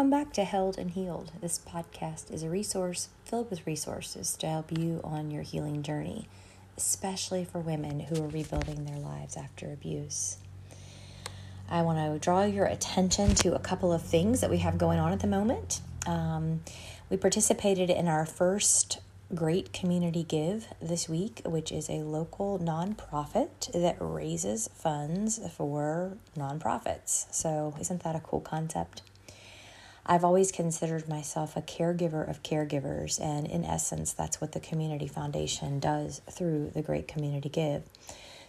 Welcome back to Held and Healed. This podcast is a resource filled with resources to help you on your healing journey, especially for women who are rebuilding their lives after abuse. I want to draw your attention to a couple of things that we have going on at the moment. Um, we participated in our first Great Community Give this week, which is a local nonprofit that raises funds for nonprofits. So, isn't that a cool concept? I've always considered myself a caregiver of caregivers, and in essence, that's what the Community Foundation does through the Great Community Give.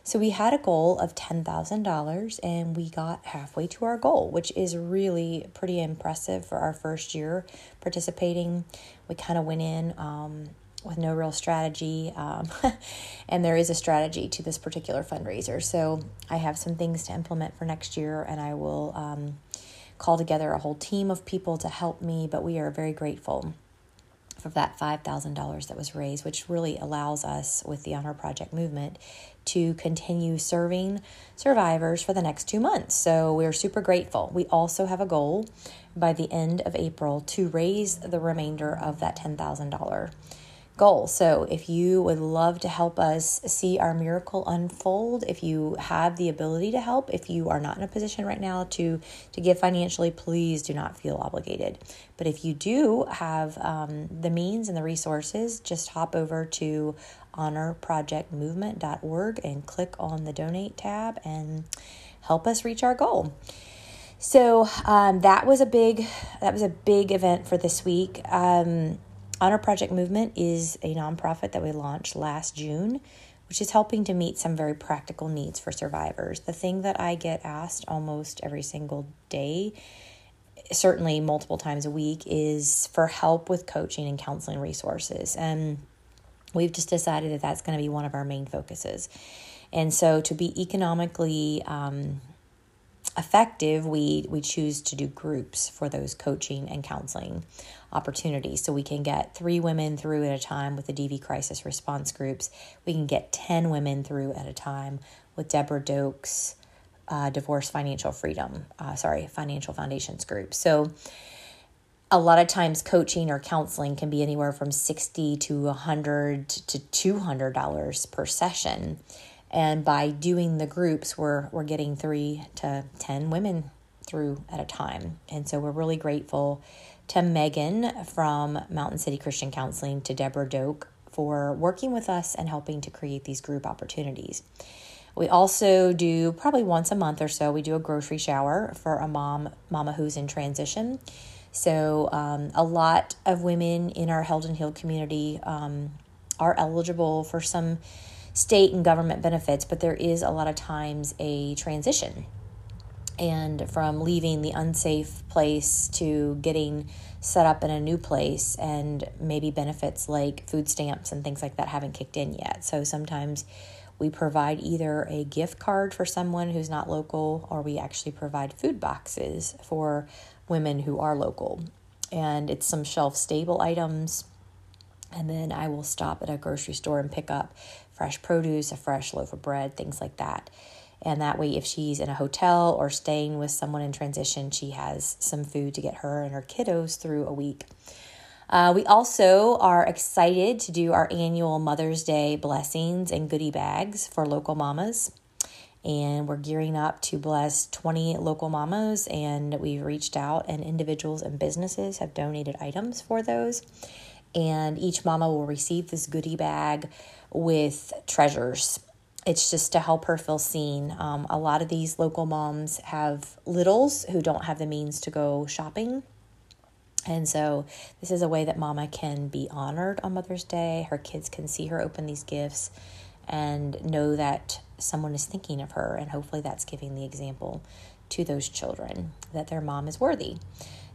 So we had a goal of $10,000 and we got halfway to our goal, which is really pretty impressive for our first year participating. We kind of went in um, with no real strategy, um, and there is a strategy to this particular fundraiser. So I have some things to implement for next year, and I will. Um, call together a whole team of people to help me, but we are very grateful for that $5,000 that was raised, which really allows us with the Honor Project movement to continue serving survivors for the next two months. So we're super grateful. We also have a goal by the end of April to raise the remainder of that $10,000 goal. So, if you would love to help us see our miracle unfold, if you have the ability to help, if you are not in a position right now to to give financially, please do not feel obligated. But if you do have um, the means and the resources, just hop over to honorprojectmovement.org and click on the donate tab and help us reach our goal. So um, that was a big that was a big event for this week. Um, Honor Project Movement is a nonprofit that we launched last June, which is helping to meet some very practical needs for survivors. The thing that I get asked almost every single day, certainly multiple times a week, is for help with coaching and counseling resources. And we've just decided that that's going to be one of our main focuses. And so to be economically um, effective, we, we choose to do groups for those coaching and counseling opportunities. So we can get three women through at a time with the DV crisis response groups. We can get 10 women through at a time with Deborah Doak's uh, Divorce Financial Freedom, uh, sorry, Financial Foundations group. So a lot of times coaching or counseling can be anywhere from 60 to 100 to $200 per session. And by doing the groups, we're, we're getting three to 10 women through at a time. And so we're really grateful to Megan from Mountain City Christian Counseling, to Deborah Doak for working with us and helping to create these group opportunities. We also do probably once a month or so, we do a grocery shower for a mom, mama who's in transition. So, um, a lot of women in our Held and Healed community um, are eligible for some state and government benefits, but there is a lot of times a transition and from leaving the unsafe place to getting set up in a new place and maybe benefits like food stamps and things like that haven't kicked in yet. So sometimes we provide either a gift card for someone who's not local or we actually provide food boxes for women who are local. And it's some shelf stable items. And then I will stop at a grocery store and pick up fresh produce, a fresh loaf of bread, things like that. And that way, if she's in a hotel or staying with someone in transition, she has some food to get her and her kiddos through a week. Uh, we also are excited to do our annual Mother's Day blessings and goodie bags for local mamas. And we're gearing up to bless 20 local mamas, and we've reached out, and individuals and businesses have donated items for those. And each mama will receive this goodie bag with treasures it's just to help her feel seen. Um, a lot of these local moms have littles who don't have the means to go shopping. And so, this is a way that mama can be honored on Mother's Day. Her kids can see her open these gifts and know that someone is thinking of her. And hopefully, that's giving the example to those children that their mom is worthy.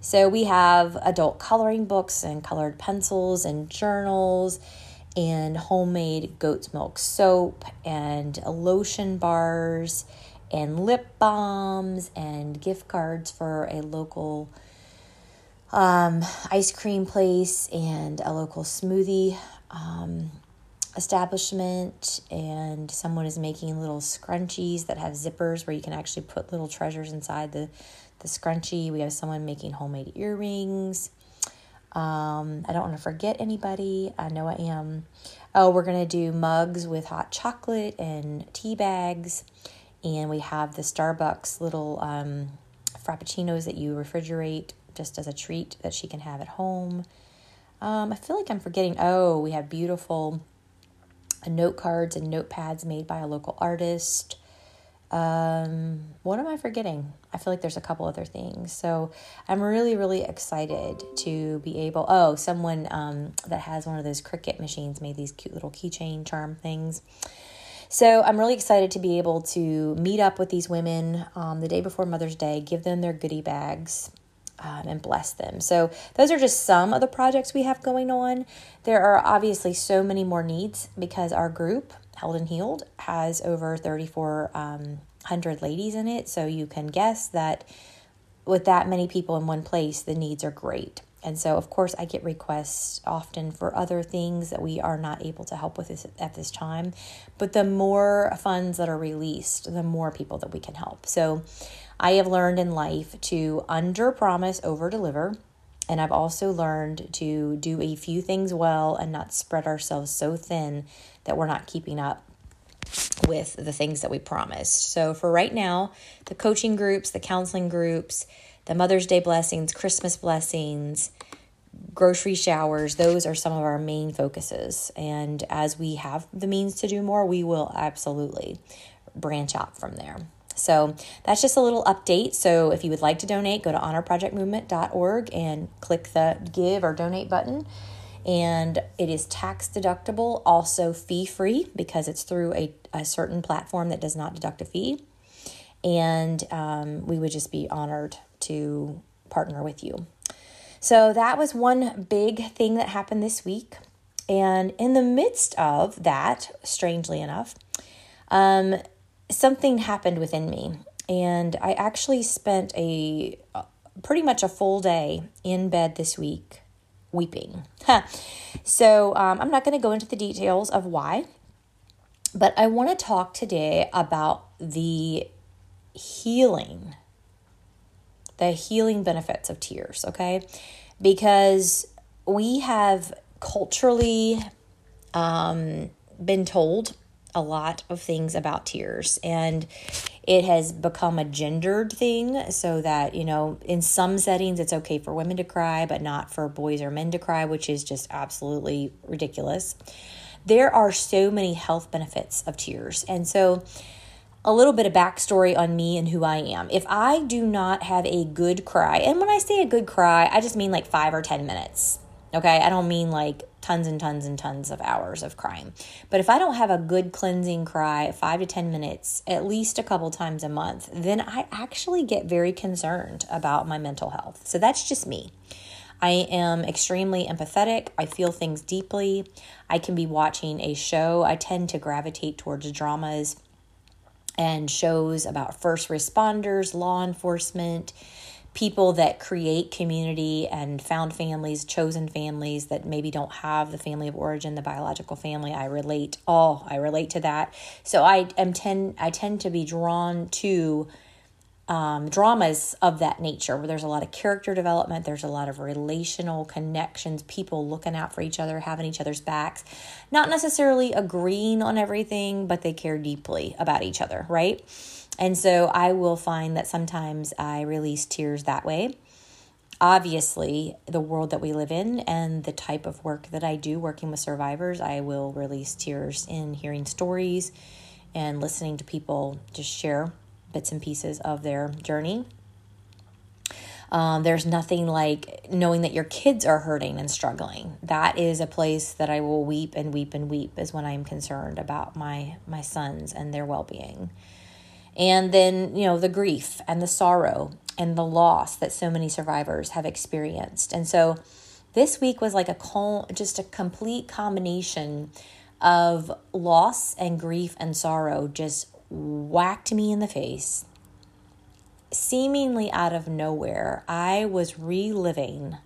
So, we have adult coloring books and colored pencils and journals and homemade goat's milk soap and lotion bars and lip balms and gift cards for a local um, ice cream place and a local smoothie um, establishment. And someone is making little scrunchies that have zippers where you can actually put little treasures inside the, the scrunchie. We have someone making homemade earrings. Um, I don't want to forget anybody. I know I am. Oh, we're going to do mugs with hot chocolate and tea bags. And we have the Starbucks little um, frappuccinos that you refrigerate just as a treat that she can have at home. Um, I feel like I'm forgetting. Oh, we have beautiful note cards and notepads made by a local artist. Um, what am I forgetting? I feel like there's a couple other things. So I'm really, really excited to be able. Oh, someone um, that has one of those Cricut machines made these cute little keychain charm things. So I'm really excited to be able to meet up with these women um, the day before Mother's Day, give them their goodie bags, um, and bless them. So, those are just some of the projects we have going on. There are obviously so many more needs because our group, Held and Healed, has over 3,400 um, ladies in it. So, you can guess that with that many people in one place, the needs are great. And so, of course, I get requests often for other things that we are not able to help with this, at this time. But the more funds that are released, the more people that we can help. So, I have learned in life to under promise, over deliver. And I've also learned to do a few things well and not spread ourselves so thin that we're not keeping up with the things that we promised. So, for right now, the coaching groups, the counseling groups, the Mother's Day blessings, Christmas blessings, grocery showers, those are some of our main focuses. And as we have the means to do more, we will absolutely branch out from there. So that's just a little update. So if you would like to donate, go to honorprojectmovement.org and click the give or donate button. And it is tax deductible, also fee free because it's through a, a certain platform that does not deduct a fee. And um, we would just be honored to partner with you. So that was one big thing that happened this week. And in the midst of that, strangely enough, um, something happened within me. And I actually spent a pretty much a full day in bed this week weeping. so um, I'm not going to go into the details of why, but I want to talk today about the healing, the healing benefits of tears, okay? Because we have culturally um, been told a lot of things about tears and it has become a gendered thing so that you know in some settings it's okay for women to cry but not for boys or men to cry which is just absolutely ridiculous there are so many health benefits of tears and so a little bit of backstory on me and who I am. If I do not have a good cry, and when I say a good cry, I just mean like five or 10 minutes. Okay. I don't mean like tons and tons and tons of hours of crying. But if I don't have a good cleansing cry, five to 10 minutes, at least a couple times a month, then I actually get very concerned about my mental health. So that's just me. I am extremely empathetic. I feel things deeply. I can be watching a show. I tend to gravitate towards dramas and shows about first responders, law enforcement, people that create community and found families, chosen families that maybe don't have the family of origin, the biological family. I relate all. Oh, I relate to that. So I am tend I tend to be drawn to um, dramas of that nature where there's a lot of character development, there's a lot of relational connections, people looking out for each other, having each other's backs, not necessarily agreeing on everything, but they care deeply about each other, right? And so I will find that sometimes I release tears that way. Obviously, the world that we live in and the type of work that I do working with survivors, I will release tears in hearing stories and listening to people just share bits and pieces of their journey. Um, there's nothing like knowing that your kids are hurting and struggling. That is a place that I will weep and weep and weep is when I'm concerned about my my sons and their well being and then you know the grief and the sorrow and the loss that so many survivors have experienced. And so this week was like a col- just a complete combination of loss and grief and sorrow just whacked me in the face. Seemingly out of nowhere i was reliving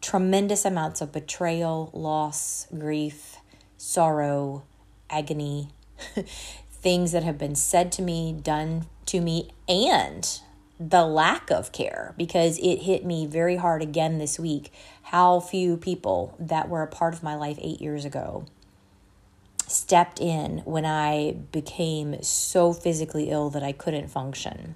tremendous amounts of betrayal loss grief sorrow agony things that have been said to me, done to me, and the lack of care because it hit me very hard again this week how few people that were a part of my life eight years ago stepped in when I became so physically ill that I couldn't function.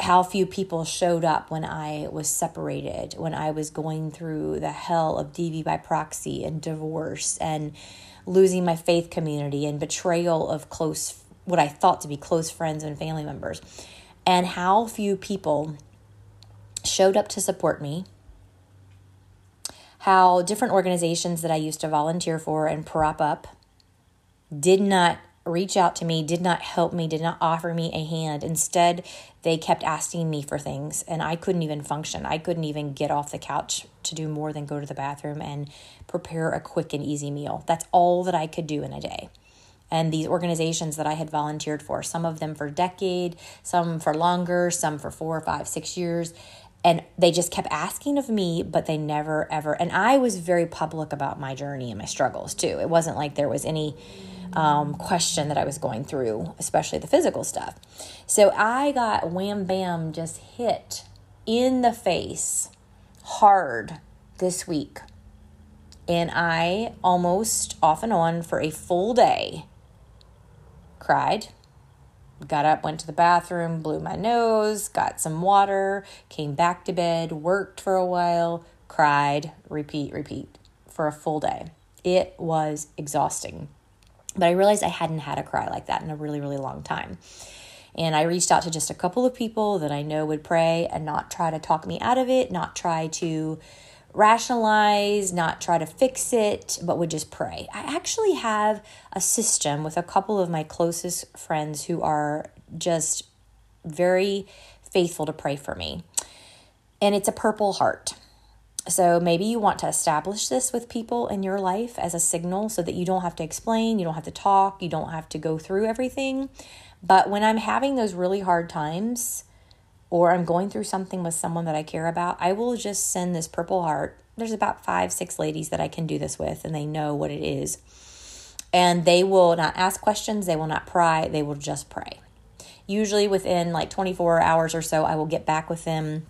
How few people showed up when I was separated, when I was going through the hell of DV by proxy and divorce and losing my faith community and betrayal of close, what I thought to be close friends and family members. And how few people showed up to support me how different organizations that I used to volunteer for and prop up did not reach out to me, did not help me, did not offer me a hand. Instead, they kept asking me for things and I couldn't even function. I couldn't even get off the couch to do more than go to the bathroom and prepare a quick and easy meal. That's all that I could do in a day. And these organizations that I had volunteered for, some of them for a decade, some for longer, some for four, five, six years, and they just kept asking of me but they never ever and i was very public about my journey and my struggles too it wasn't like there was any um, question that i was going through especially the physical stuff so i got wham bam just hit in the face hard this week and i almost off and on for a full day cried got up, went to the bathroom, blew my nose, got some water, came back to bed, worked for a while, cried, repeat, repeat for a full day. It was exhausting. But I realized I hadn't had a cry like that in a really, really long time. And I reached out to just a couple of people that I know would pray and not try to talk me out of it, not try to rationalize, not try to fix it, but would just pray. I actually have a system with a couple of my closest friends who are just very faithful to pray for me. And it's a purple heart. So maybe you want to establish this with people in your life as a signal so that you don't have to explain, you don't have to talk, you don't have to go through everything. But when I'm having those really hard times, or I'm going through something with someone that I care about, I will just send this purple heart. There's about five, six ladies that I can do this with, and they know what it is. And they will not ask questions, they will not pry, they will just pray. Usually within like 24 hours or so, I will get back with them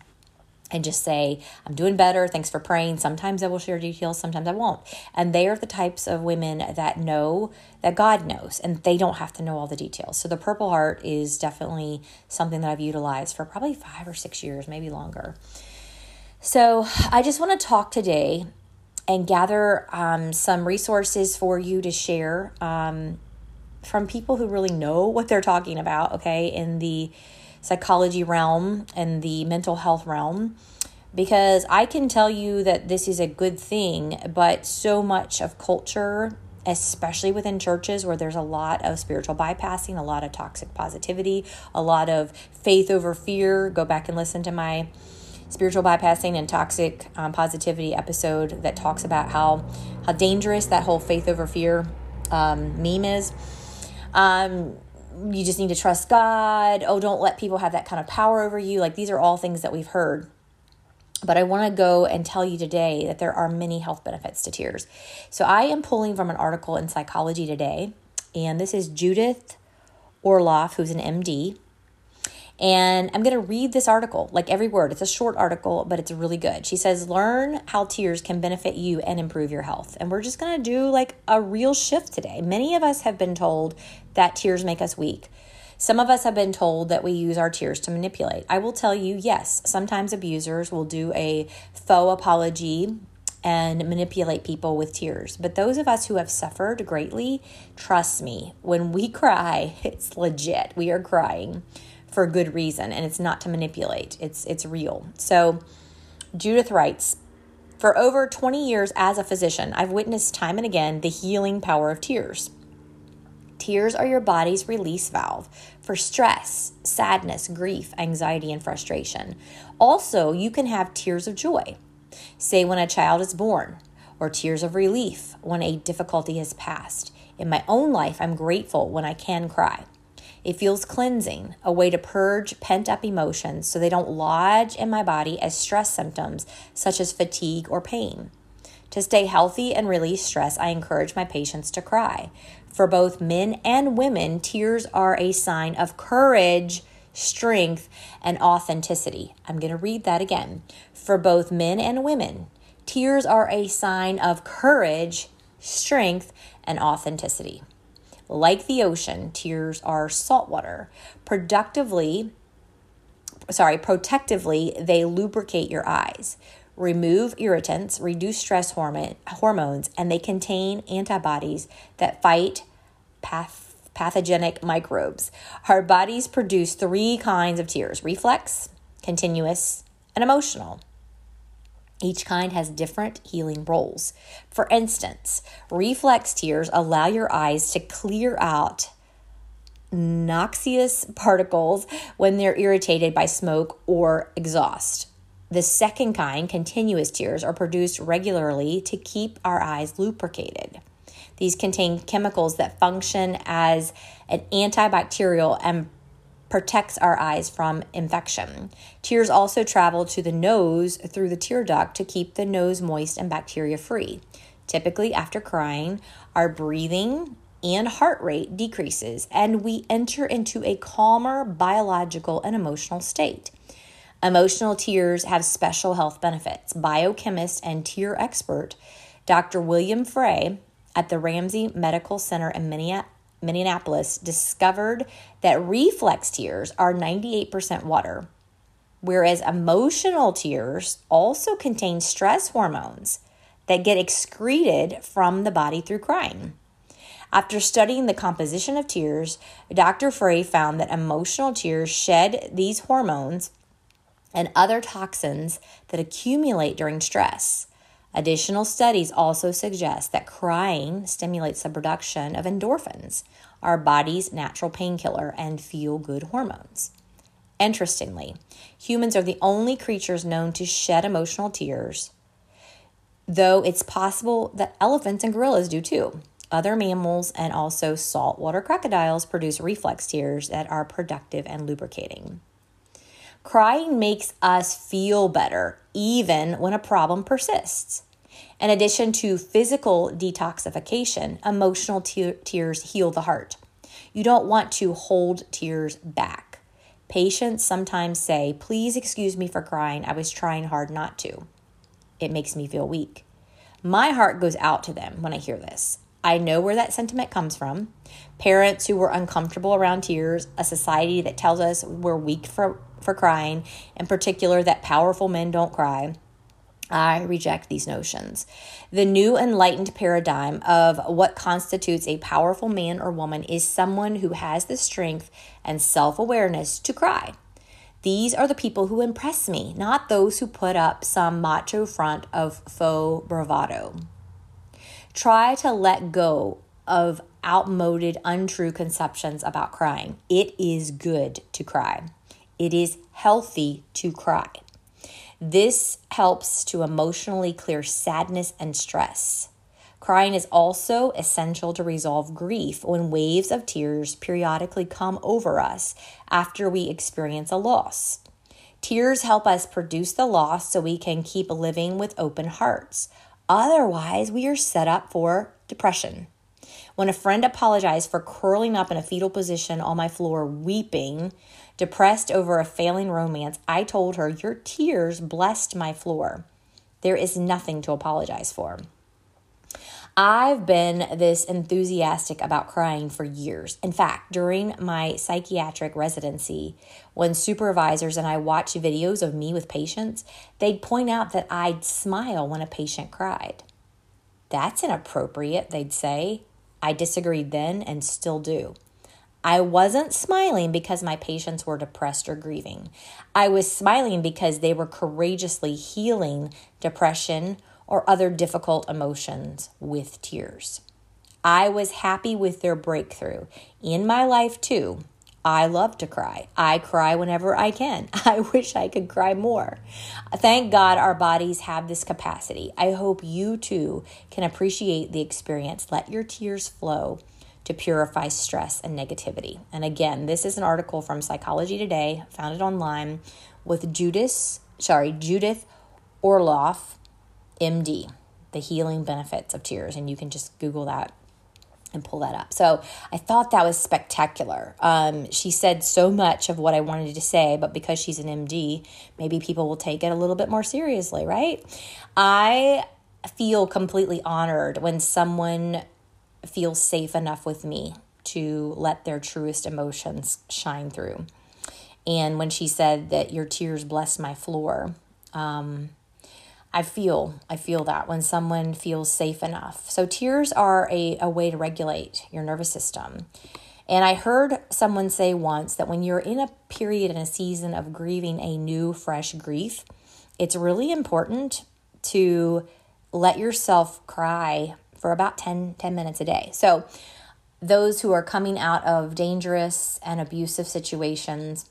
and just say, I'm doing better. Thanks for praying. Sometimes I will share details, sometimes I won't. And they are the types of women that know that God knows and they don't have to know all the details. So the Purple Heart is definitely something that I've utilized for probably five or six years, maybe longer. So I just want to talk today and gather um, some resources for you to share um, from people who really know what they're talking about, okay, in the psychology realm and the mental health realm because I can tell you that this is a good thing, but so much of culture, especially within churches where there's a lot of spiritual bypassing, a lot of toxic positivity, a lot of faith over fear. Go back and listen to my spiritual bypassing and toxic um, positivity episode that talks about how how dangerous that whole faith over fear um, meme is. Um, you just need to trust God. Oh, don't let people have that kind of power over you. Like these are all things that we've heard. But I want to go and tell you today that there are many health benefits to tears. So I am pulling from an article in Psychology Today, and this is Judith Orloff, who's an MD. And I'm going to read this article, like every word. It's a short article, but it's really good. She says, Learn how tears can benefit you and improve your health. And we're just going to do like a real shift today. Many of us have been told that tears make us weak. Some of us have been told that we use our tears to manipulate. I will tell you, yes, sometimes abusers will do a faux apology and manipulate people with tears. But those of us who have suffered greatly, trust me, when we cry, it's legit. We are crying for a good reason and it's not to manipulate. It's it's real. So Judith writes, for over 20 years as a physician, I've witnessed time and again the healing power of tears. Tears are your body's release valve for stress, sadness, grief, anxiety, and frustration. Also, you can have tears of joy, say when a child is born, or tears of relief when a difficulty has passed. In my own life, I'm grateful when I can cry. It feels cleansing, a way to purge pent up emotions so they don't lodge in my body as stress symptoms such as fatigue or pain. To stay healthy and release stress, I encourage my patients to cry. For both men and women, tears are a sign of courage strength, and authenticity. I'm going to read that again. For both men and women, tears are a sign of courage, strength, and authenticity. Like the ocean, tears are saltwater. Productively, sorry, protectively, they lubricate your eyes, remove irritants, reduce stress hormone, hormones, and they contain antibodies that fight path, pathogenic microbes. Our bodies produce three kinds of tears reflex, continuous, and emotional. Each kind has different healing roles. For instance, reflex tears allow your eyes to clear out noxious particles when they're irritated by smoke or exhaust. The second kind, continuous tears, are produced regularly to keep our eyes lubricated. These contain chemicals that function as an antibacterial and protects our eyes from infection. Tears also travel to the nose through the tear duct to keep the nose moist and bacteria free. Typically, after crying, our breathing and heart rate decreases, and we enter into a calmer biological and emotional state. Emotional tears have special health benefits. Biochemist and tear expert Dr. William Frey at the Ramsey Medical Center in Minneapolis discovered that reflex tears are 98% water, whereas emotional tears also contain stress hormones that get excreted from the body through crying. After studying the composition of tears, Dr. Frey found that emotional tears shed these hormones and other toxins that accumulate during stress. Additional studies also suggest that crying stimulates the production of endorphins, our body's natural painkiller and feel good hormones. Interestingly, humans are the only creatures known to shed emotional tears, though it's possible that elephants and gorillas do too. Other mammals and also saltwater crocodiles produce reflex tears that are productive and lubricating. Crying makes us feel better even when a problem persists. In addition to physical detoxification, emotional te- tears heal the heart. You don't want to hold tears back. Patients sometimes say, Please excuse me for crying. I was trying hard not to. It makes me feel weak. My heart goes out to them when I hear this. I know where that sentiment comes from. Parents who were uncomfortable around tears, a society that tells us we're weak for, for crying, in particular, that powerful men don't cry. I reject these notions. The new enlightened paradigm of what constitutes a powerful man or woman is someone who has the strength and self awareness to cry. These are the people who impress me, not those who put up some macho front of faux bravado. Try to let go of outmoded, untrue conceptions about crying. It is good to cry, it is healthy to cry. This helps to emotionally clear sadness and stress. Crying is also essential to resolve grief when waves of tears periodically come over us after we experience a loss. Tears help us produce the loss so we can keep living with open hearts. Otherwise, we are set up for depression. When a friend apologized for curling up in a fetal position on my floor, weeping, depressed over a failing romance, I told her, Your tears blessed my floor. There is nothing to apologize for. I've been this enthusiastic about crying for years. In fact, during my psychiatric residency, when supervisors and I watched videos of me with patients, they'd point out that I'd smile when a patient cried. That's inappropriate, they'd say. I disagreed then and still do. I wasn't smiling because my patients were depressed or grieving. I was smiling because they were courageously healing depression or other difficult emotions with tears. I was happy with their breakthrough. In my life, too, I love to cry. I cry whenever I can. I wish I could cry more. Thank God our bodies have this capacity. I hope you too can appreciate the experience. Let your tears flow to purify stress and negativity. And again, this is an article from Psychology Today, found it online with Judith, sorry, Judith Orloff MD, the healing benefits of tears. And you can just Google that. and pull that up. So I thought that was spectacular. Um, she said so much of what I wanted to say, but because she's an MD, maybe people will take it a little bit more seriously, right? I feel completely honored when someone feels safe enough with me to let their truest emotions shine through. And when she said that your tears bless my floor, um, I feel I feel that when someone feels safe enough. So tears are a, a way to regulate your nervous system. And I heard someone say once that when you're in a period in a season of grieving a new, fresh grief, it's really important to let yourself cry for about 10, 10 minutes a day. So, those who are coming out of dangerous and abusive situations,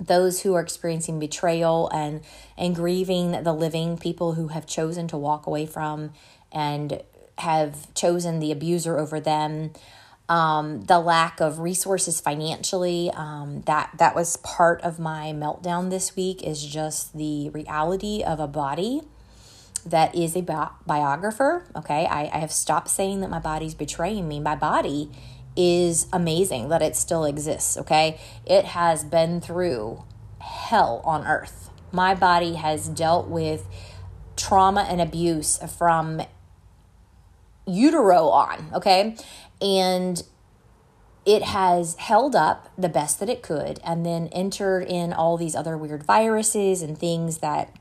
those who are experiencing betrayal and and grieving the living people who have chosen to walk away from and have chosen the abuser over them. Um, the lack of resources financially um, that that was part of my meltdown this week is just the reality of a body that is a bi- biographer okay? I, I have stopped saying that my body's betraying me. My body is amazing that it still exists, okay? It has been through hell on earth. My body has dealt with trauma and abuse from utero on, okay? And it has held up the best that it could and then entered in all these other weird viruses and things that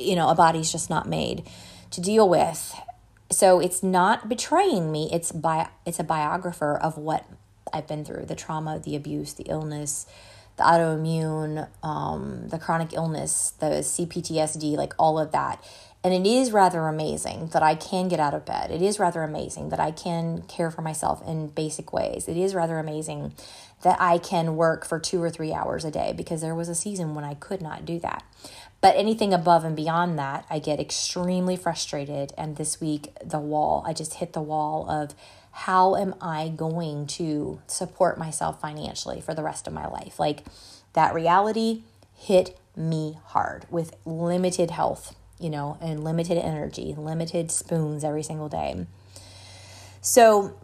you know a body's just not made to deal with so it's not betraying me. It's bi- it's a biographer of what i've been through. The trauma the abuse the illness the autoimmune um, the chronic illness the cptsd like all of that. And it is rather amazing that i can get out of bed. It is rather amazing that i can care for myself in basic ways. It is rather amazing that i can work for two or three hours a day because there was a season when i could not do that but anything above and beyond that, I get extremely frustrated. And this week, the wall, I just hit the wall of how am I going to support myself financially for the rest of my life? Like that reality hit me hard with limited health, you know, and limited energy, limited spoons every single day. So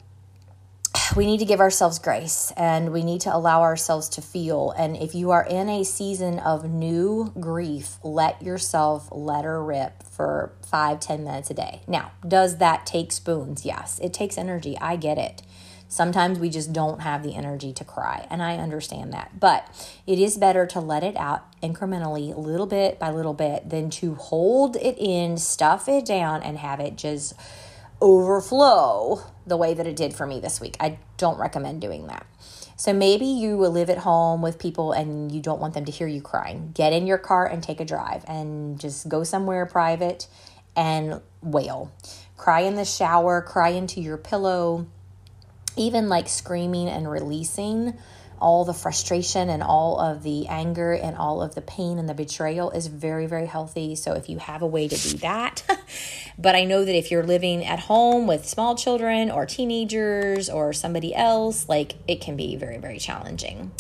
we need to give ourselves grace and we need to allow ourselves to feel. And if you are in a season of new grief, let yourself let her rip for five, ten minutes a day. Now, does that take spoons? Yes, it takes energy. I get it. Sometimes we just don't have the energy to cry, and I understand that. But it is better to let it out incrementally, little bit by little bit, than to hold it in, stuff it down, and have it just overflow the way that it did for me this week. I don't recommend doing that. So maybe you will live at home with people and you don't want them to hear you crying. Get in your car and take a drive and just go somewhere private and wail. Cry in the shower, cry into your pillow, even like screaming and releasing all the frustration and all of the anger and all of the pain and the betrayal is very, very healthy. So if you have a way to do that, but I know that if you're living at home with small children or teenagers or somebody else, like it can be very, very challenging.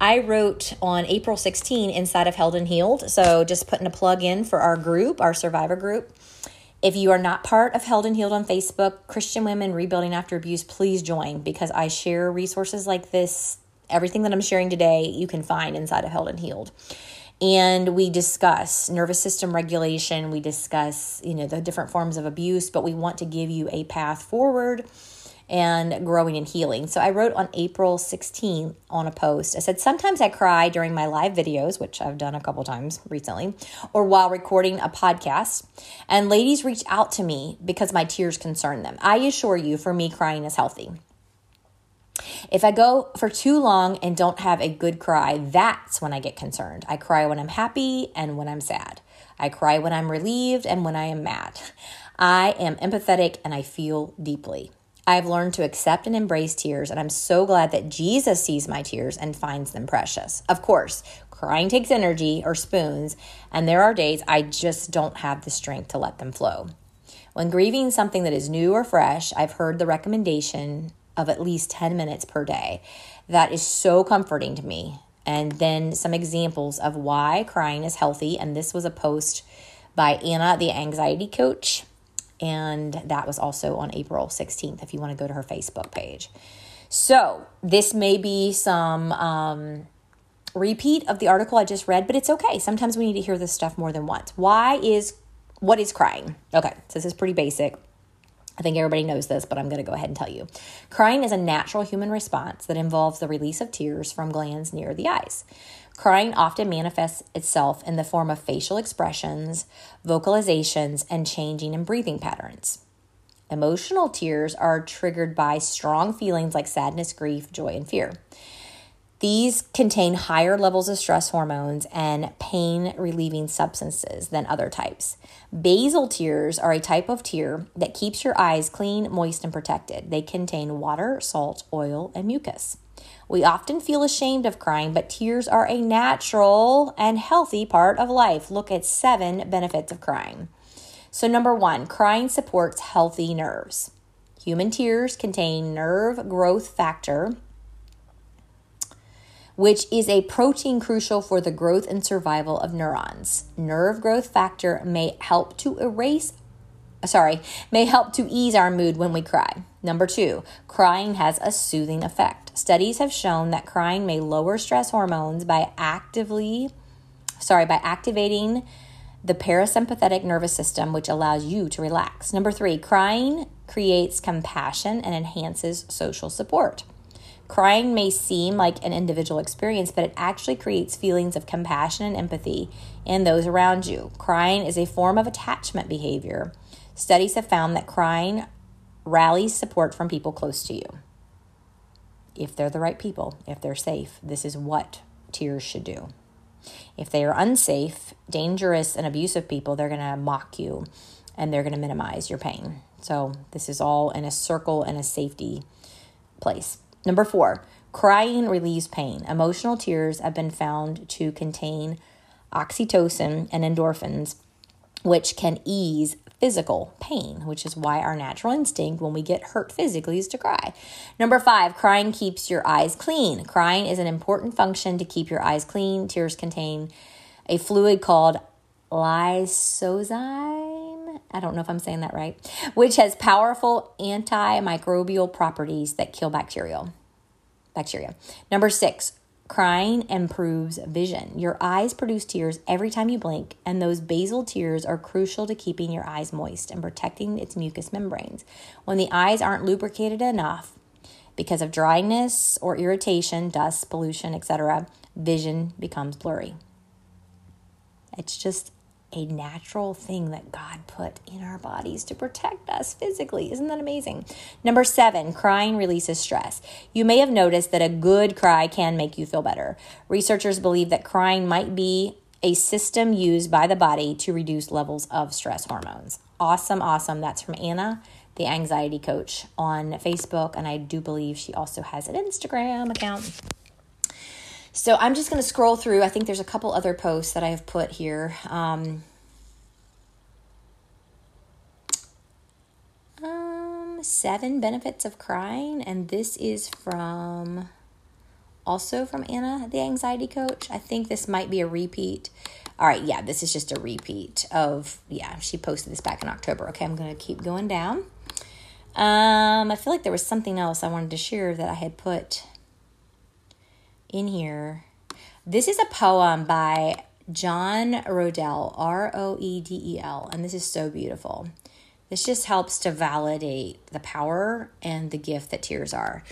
I wrote on April 16 inside of Held and Healed. So just putting a plug in for our group, our survivor group. If you are not part of Held and Healed on Facebook, Christian Women Rebuilding After Abuse, please join because I share resources like this Everything that I'm sharing today, you can find inside of Held and Healed. And we discuss nervous system regulation, we discuss, you know, the different forms of abuse, but we want to give you a path forward and growing and healing. So I wrote on April 16th on a post. I said, Sometimes I cry during my live videos, which I've done a couple times recently, or while recording a podcast. And ladies reach out to me because my tears concern them. I assure you, for me, crying is healthy. If I go for too long and don't have a good cry, that's when I get concerned. I cry when I'm happy and when I'm sad. I cry when I'm relieved and when I am mad. I am empathetic and I feel deeply. I've learned to accept and embrace tears, and I'm so glad that Jesus sees my tears and finds them precious. Of course, crying takes energy or spoons, and there are days I just don't have the strength to let them flow. When grieving something that is new or fresh, I've heard the recommendation of at least 10 minutes per day. That is so comforting to me. And then some examples of why crying is healthy. And this was a post by Anna, the anxiety coach. And that was also on April 16th, if you want to go to her Facebook page. So, this may be some um, repeat of the article I just read, but it's okay. Sometimes we need to hear this stuff more than once. Why is what is crying? Okay, so this is pretty basic. I think everybody knows this, but I'm going to go ahead and tell you. Crying is a natural human response that involves the release of tears from glands near the eyes. Crying often manifests itself in the form of facial expressions, vocalizations, and changing in breathing patterns. Emotional tears are triggered by strong feelings like sadness, grief, joy, and fear. These contain higher levels of stress hormones and pain relieving substances than other types. Basal tears are a type of tear that keeps your eyes clean, moist, and protected. They contain water, salt, oil, and mucus. We often feel ashamed of crying, but tears are a natural and healthy part of life. Look at seven benefits of crying. So, number one, crying supports healthy nerves. Human tears contain nerve growth factor, which is a protein crucial for the growth and survival of neurons. Nerve growth factor may help to erase uh, sorry, may help to ease our mood when we cry. Number 2, crying has a soothing effect. Studies have shown that crying may lower stress hormones by actively sorry, by activating the parasympathetic nervous system which allows you to relax. Number 3, crying creates compassion and enhances social support. Crying may seem like an individual experience, but it actually creates feelings of compassion and empathy in those around you. Crying is a form of attachment behavior. Studies have found that crying rallies support from people close to you. If they're the right people, if they're safe, this is what tears should do. If they are unsafe, dangerous, and abusive people, they're going to mock you and they're going to minimize your pain. So, this is all in a circle and a safety place. Number four, crying relieves pain. Emotional tears have been found to contain oxytocin and endorphins, which can ease physical pain, which is why our natural instinct when we get hurt physically is to cry. Number five, crying keeps your eyes clean. Crying is an important function to keep your eyes clean. Tears contain a fluid called lysozyme. I don't know if I'm saying that right, which has powerful antimicrobial properties that kill bacterial bacteria. Number six, crying improves vision. Your eyes produce tears every time you blink, and those basal tears are crucial to keeping your eyes moist and protecting its mucous membranes. When the eyes aren't lubricated enough because of dryness or irritation, dust, pollution, etc., vision becomes blurry. It's just a natural thing that God put in our bodies to protect us physically. Isn't that amazing? Number seven, crying releases stress. You may have noticed that a good cry can make you feel better. Researchers believe that crying might be a system used by the body to reduce levels of stress hormones. Awesome, awesome. That's from Anna, the anxiety coach on Facebook, and I do believe she also has an Instagram account. So I'm just going to scroll through. I think there's a couple other posts that I have put here. Um, um, seven benefits of crying, and this is from also from Anna, the anxiety coach. I think this might be a repeat. All right, yeah, this is just a repeat of, yeah, she posted this back in October. Okay, I'm going to keep going down. Um, I feel like there was something else I wanted to share that I had put in here. This is a poem by John Roedel, R O E D E L, and this is so beautiful. This just helps to validate the power and the gift that tears are.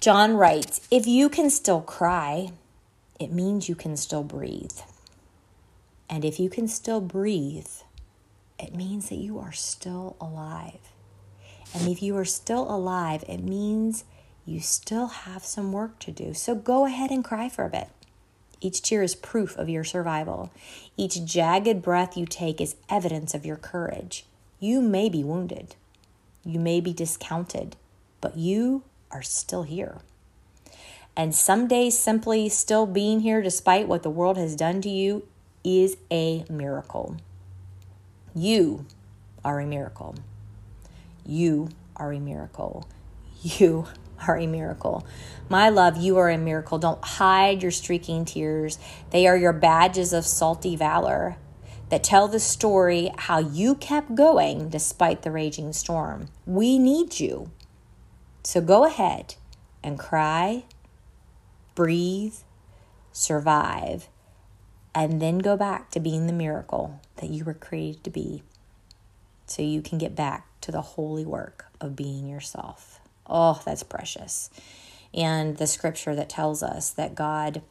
John writes If you can still cry, it means you can still breathe. And if you can still breathe, it means that you are still alive. And if you are still alive, it means you still have some work to do. So go ahead and cry for a bit. Each tear is proof of your survival. Each jagged breath you take is evidence of your courage. You may be wounded. You may be discounted, but you are still here. And some days, simply still being here despite what the world has done to you is a miracle. You are a miracle. You are a miracle. You are a miracle. My love, you are a miracle. Don't hide your streaking tears. They are your badges of salty valor. that tell the story how you kept going despite the raging storm. We need you. So go ahead and cry, breathe, survive, and then go back to being the miracle that you were created to be so you can get back to the holy work of being yourself. Oh, that's precious. And the scripture that tells us that God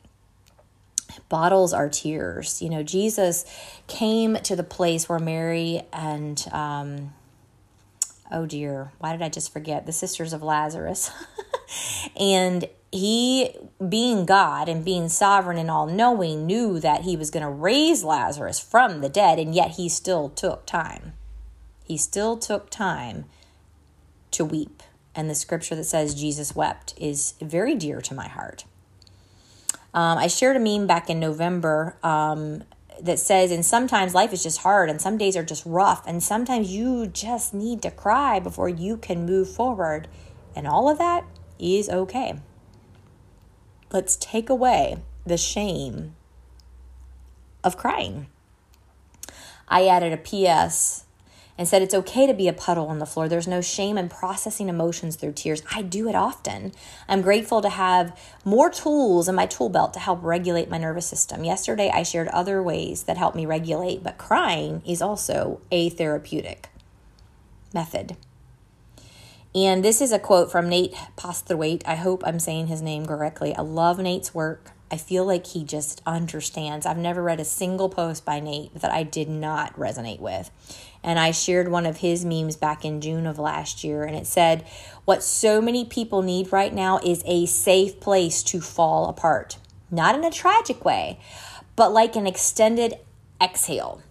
bottles our tears. You know, Jesus came to the place where Mary and, um, oh dear, why did I just forget? The sisters of Lazarus. and he, being God and being sovereign and all knowing, knew that he was going to raise Lazarus from the dead, and yet he still took time. He still took time to weep. And the scripture that says Jesus wept is very dear to my heart. Um, I shared a meme back in November um, that says, and sometimes life is just hard, and some days are just rough, and sometimes you just need to cry before you can move forward. And all of that is okay. Let's take away the shame of crying. I added a PS and said it's okay to be a puddle on the floor. There's no shame in processing emotions through tears. I do it often. I'm grateful to have more tools in my tool belt to help regulate my nervous system. Yesterday, I shared other ways that help me regulate, but crying is also a therapeutic method. And this is a quote from Nate Postlethwaite. I hope I'm saying his name correctly. I love Nate's work. I feel like he just understands. I've never read a single post by Nate that I did not resonate with. And I shared one of his memes back in June of last year, and it said, What so many people need right now is a safe place to fall apart. Not in a tragic way, but like an extended exhale.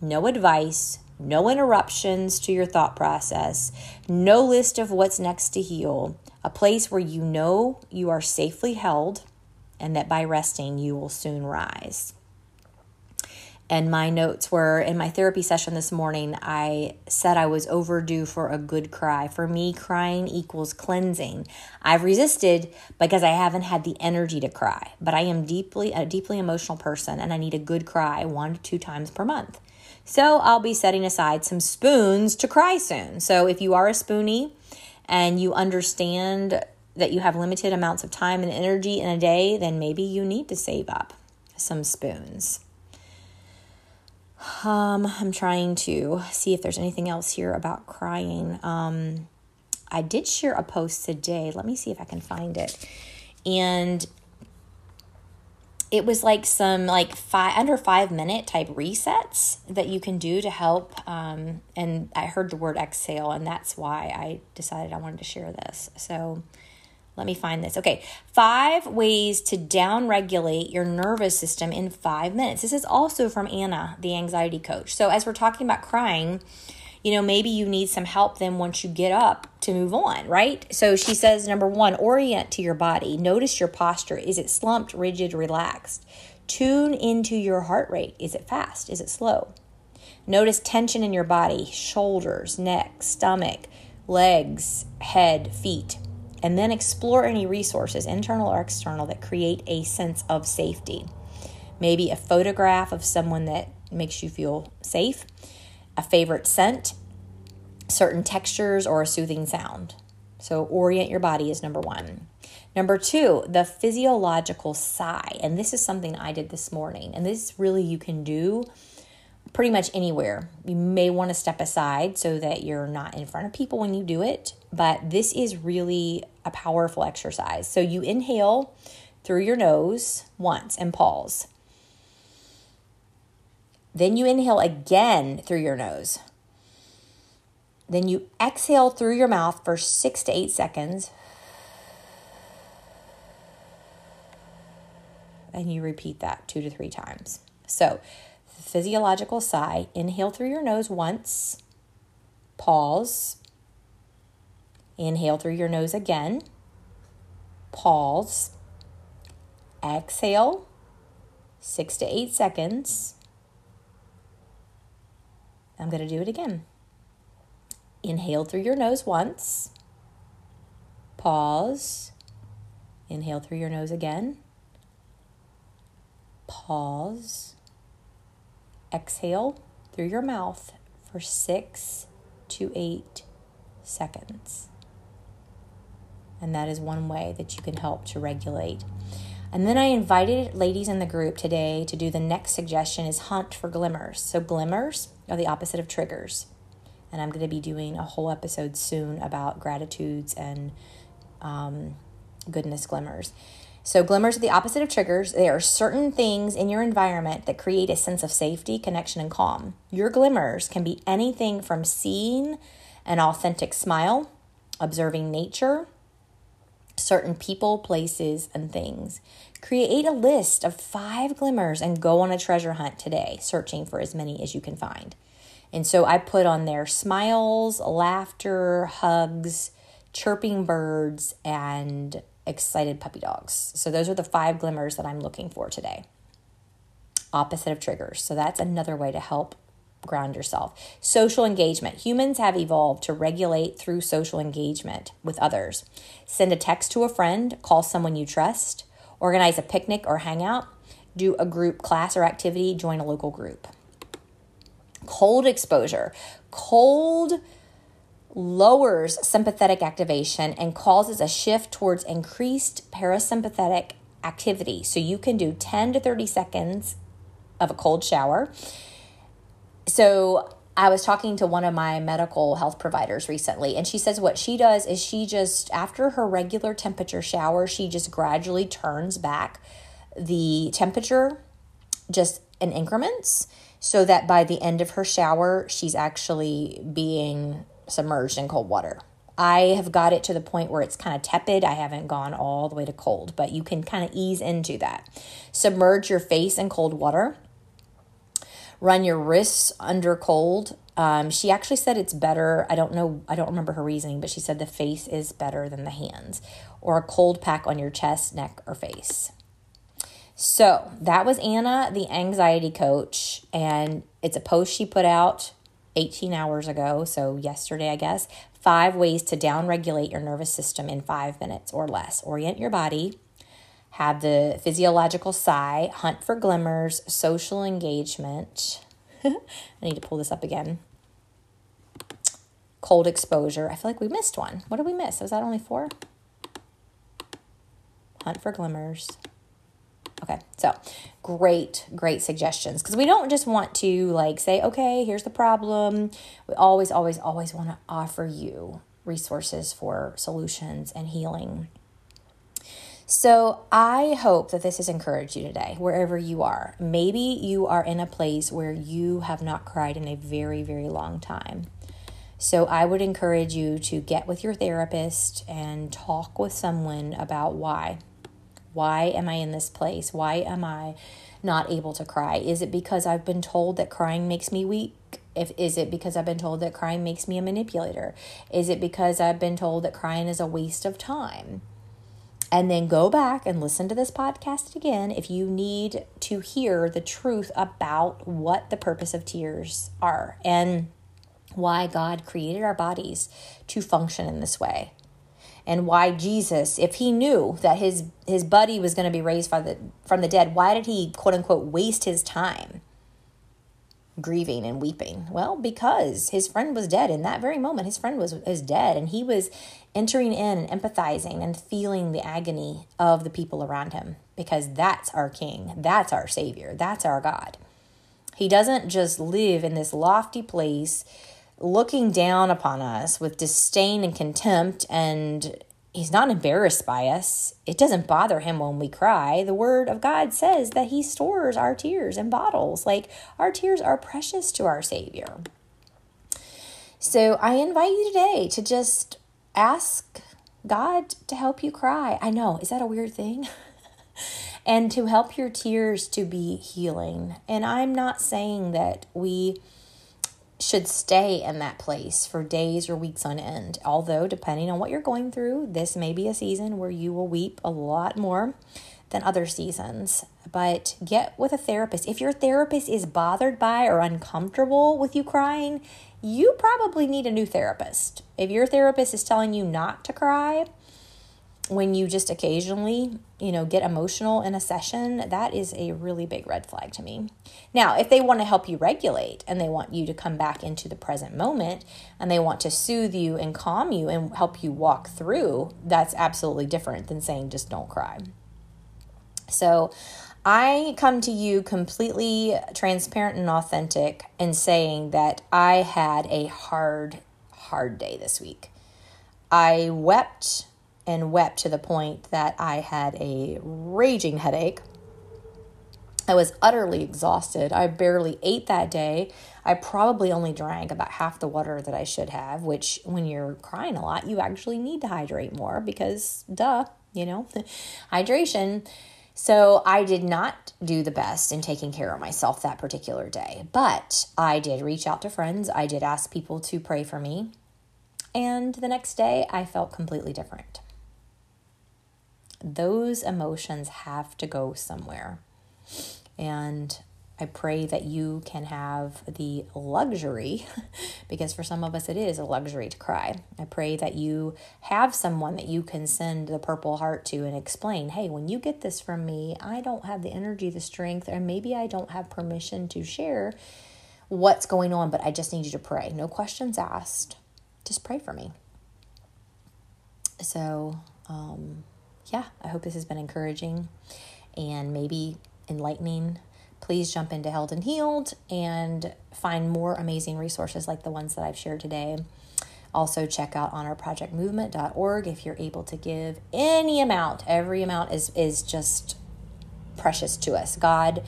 No advice, no interruptions to your thought process, no list of what's next to heal, a place where you know you are safely held and that by resting you will soon rise. And my notes were in my therapy session this morning, I said I was overdue for a good cry. For me, crying equals cleansing. I've resisted because I haven't had the energy to cry, but I am deeply a deeply emotional person and I need a good cry one to two times per month. So I'll be setting aside some spoons to cry soon. So if you are a spoonie and you understand that you have limited amounts of time and energy in a day, then maybe you need to save up some spoons. Um, I'm trying to see if there's anything else here about crying. Um, I did share a post today. Let me see if I can find it. And it was like some like five under five minute type resets that you can do to help um, and i heard the word exhale and that's why i decided i wanted to share this so let me find this. Okay, five ways to down regulate your nervous system in five minutes. This is also from Anna, the anxiety coach. So, as we're talking about crying, you know, maybe you need some help then once you get up to move on, right? So, she says number one, orient to your body. Notice your posture. Is it slumped, rigid, relaxed? Tune into your heart rate. Is it fast? Is it slow? Notice tension in your body, shoulders, neck, stomach, legs, head, feet and then explore any resources, internal or external, that create a sense of safety. Maybe a photograph of someone that makes you feel safe, a favorite scent, certain textures, or a soothing sound. So, orient your body is number one. Number two, the physiological sigh. And this is something I did this morning. And this really you can do pretty much anywhere. You may want to step aside so that you're not in front of people when you do it, but this is really a powerful exercise. So you inhale through your nose once and pause. Then you inhale again through your nose. Then you exhale through your mouth for six to eight seconds. And you repeat that two to three times. So, physiological sigh. Inhale through your nose once, pause. Inhale through your nose again, pause. Exhale, six to eight seconds. I'm going to do it again. Inhale through your nose once, pause. Inhale through your nose again, pause exhale through your mouth for six to eight seconds. And that is one way that you can help to regulate. And then I invited ladies in the group today to do the next suggestion is hunt for glimmers. So glimmers are the opposite of triggers. And I'm going to be doing a whole episode soon about gratitudes and um, goodness glimmers. So, glimmers are the opposite of triggers. There are certain things in your environment that create a sense of safety, connection, and calm. Your glimmers can be anything from seeing an authentic smile, observing nature, certain people, places, and things. Create a list of five glimmers and go on a treasure hunt today, searching for as many as you can find. And so I put on there smiles, laughter, hugs, chirping birds, and excited puppy dogs. So those are the five glimmers that I'm looking for today. Opposite of triggers. So that's another way to help ground yourself. Social engagement. Humans have evolved to regulate through social engagement with others. Send a text to a friend, call someone you trust, organize a picnic or hangout, do a group class or activity, join a local group. Cold exposure. Cold lowers sympathetic activation and causes a shift towards increased parasympathetic activity. So you can do 10 to 30 seconds of a cold shower. So I was talking to one of my medical health providers recently, and she says what she does is she just, after her regular temperature shower, she just gradually turns back the temperature just in increments so that by the end of her shower, she's actually being submerged in cold water. I have got it to the point where it's kind of tepid. I haven't gone all the way to cold, but you can kind of ease into that. Submerge your face in cold water. Run your wrists under cold. Um, she actually said it's better. I don't know. I don't remember her reasoning, but she said the face is better than the hands, or a cold pack on your chest, neck, or face. So that was Anna, the anxiety coach, and it's a post she put out 18 hours ago, so yesterday, I guess, five ways to downregulate your nervous system in five minutes or less. Orient your body, have the physiological sigh, hunt for glimmers, social engagement. I need to pull this up again. Cold exposure. I feel like we missed one. What did we miss? Was that only four? Hunt for glimmers. Okay, so great, great suggestions because we don't just want to like say, okay, here's the problem. We always, always, always want to offer you resources for solutions and healing. So, I hope that this has encouraged you today, wherever you are. Maybe you are in a place where you have not cried in a very, very long time. So, I would encourage you to get with your therapist and talk with someone about why. Why am I in this place? Why am I not able to cry? Is it because I've been told that crying makes me weak? If is it because I've been told that crying makes me a manipulator? Is it because I've been told that crying is a waste of time? And then go back and listen to this podcast again if you need to hear the truth about what the purpose of tears are and why God created our bodies to function in this way and why Jesus, if he knew that his his buddy was going to be raised from the from the dead, why did he quote unquote waste his time grieving and weeping? Well, because his friend was dead in that very moment. His friend was is dead, and he was entering in and empathizing and feeling the agony of the people around him because that's our King, that's our Savior, that's our God. He doesn't just live in this lofty place looking down upon us with disdain and contempt, and he's not embarrassed by us. It doesn't bother him when we cry. The word of God says that he stores our tears in bottles. Like our tears are precious to our Savior. So I invite you today to just ask God to help you cry. I know, is that a weird thing? and to help your tears to be healing. And I'm not saying that we should stay in that place for days or weeks on end. Although, depending on what you're going through, this may be a season where you will weep a lot more than other seasons. But get with a therapist. If your therapist is bothered by or uncomfortable with you crying, you probably need a new therapist. If your therapist is telling you not to cry, when you just occasionally, you know, get emotional in a session, that is a really big red flag to me. Now, if they want to help you regulate and they want you to come back into the present moment and they want to soothe you and calm you and help you walk through, that's absolutely different than saying just don't cry. So, I come to you completely transparent and authentic in saying that I had a hard, hard day this week. I wept and wept to the point that I had a raging headache. I was utterly exhausted. I barely ate that day. I probably only drank about half the water that I should have, which, when you're crying a lot, you actually need to hydrate more because, duh, you know, hydration. So I did not do the best in taking care of myself that particular day, but I did reach out to friends. I did ask people to pray for me. And the next day, I felt completely different those emotions have to go somewhere. And I pray that you can have the luxury, because for some of us it is a luxury to cry. I pray that you have someone that you can send the purple heart to and explain hey, when you get this from me, I don't have the energy, the strength, or maybe I don't have permission to share what's going on, but I just need you to pray. No questions asked. Just pray for me. So, um, yeah, I hope this has been encouraging and maybe enlightening. Please jump into Held and Healed and find more amazing resources like the ones that I've shared today. Also, check out honorprojectmovement.org if you're able to give any amount. Every amount is, is just precious to us. God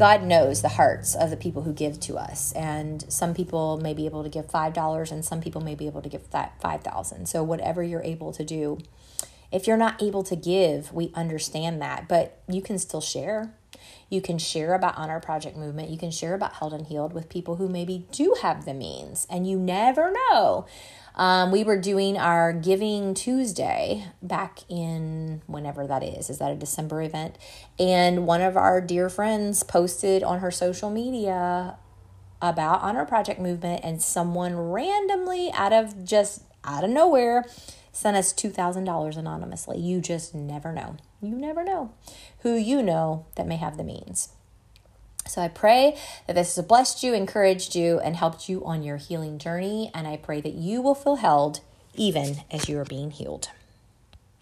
God knows the hearts of the people who give to us. And some people may be able to give $5 and some people may be able to give that 5000 So whatever you're able to do, if you're not able to give, we understand that, but you can still share. You can share about Honor Project Movement. You can share about Held and Healed with people who maybe do have the means, and you never know. Um, we were doing our Giving Tuesday back in whenever that is. Is that a December event? And one of our dear friends posted on her social media about Honor Project Movement, and someone randomly out of just out of nowhere sent us $2,000 anonymously. You just never know. You never know who you know that may have the means. So I pray that this has blessed you, encouraged you, and helped you on your healing journey. And I pray that you will feel held even as you are being healed.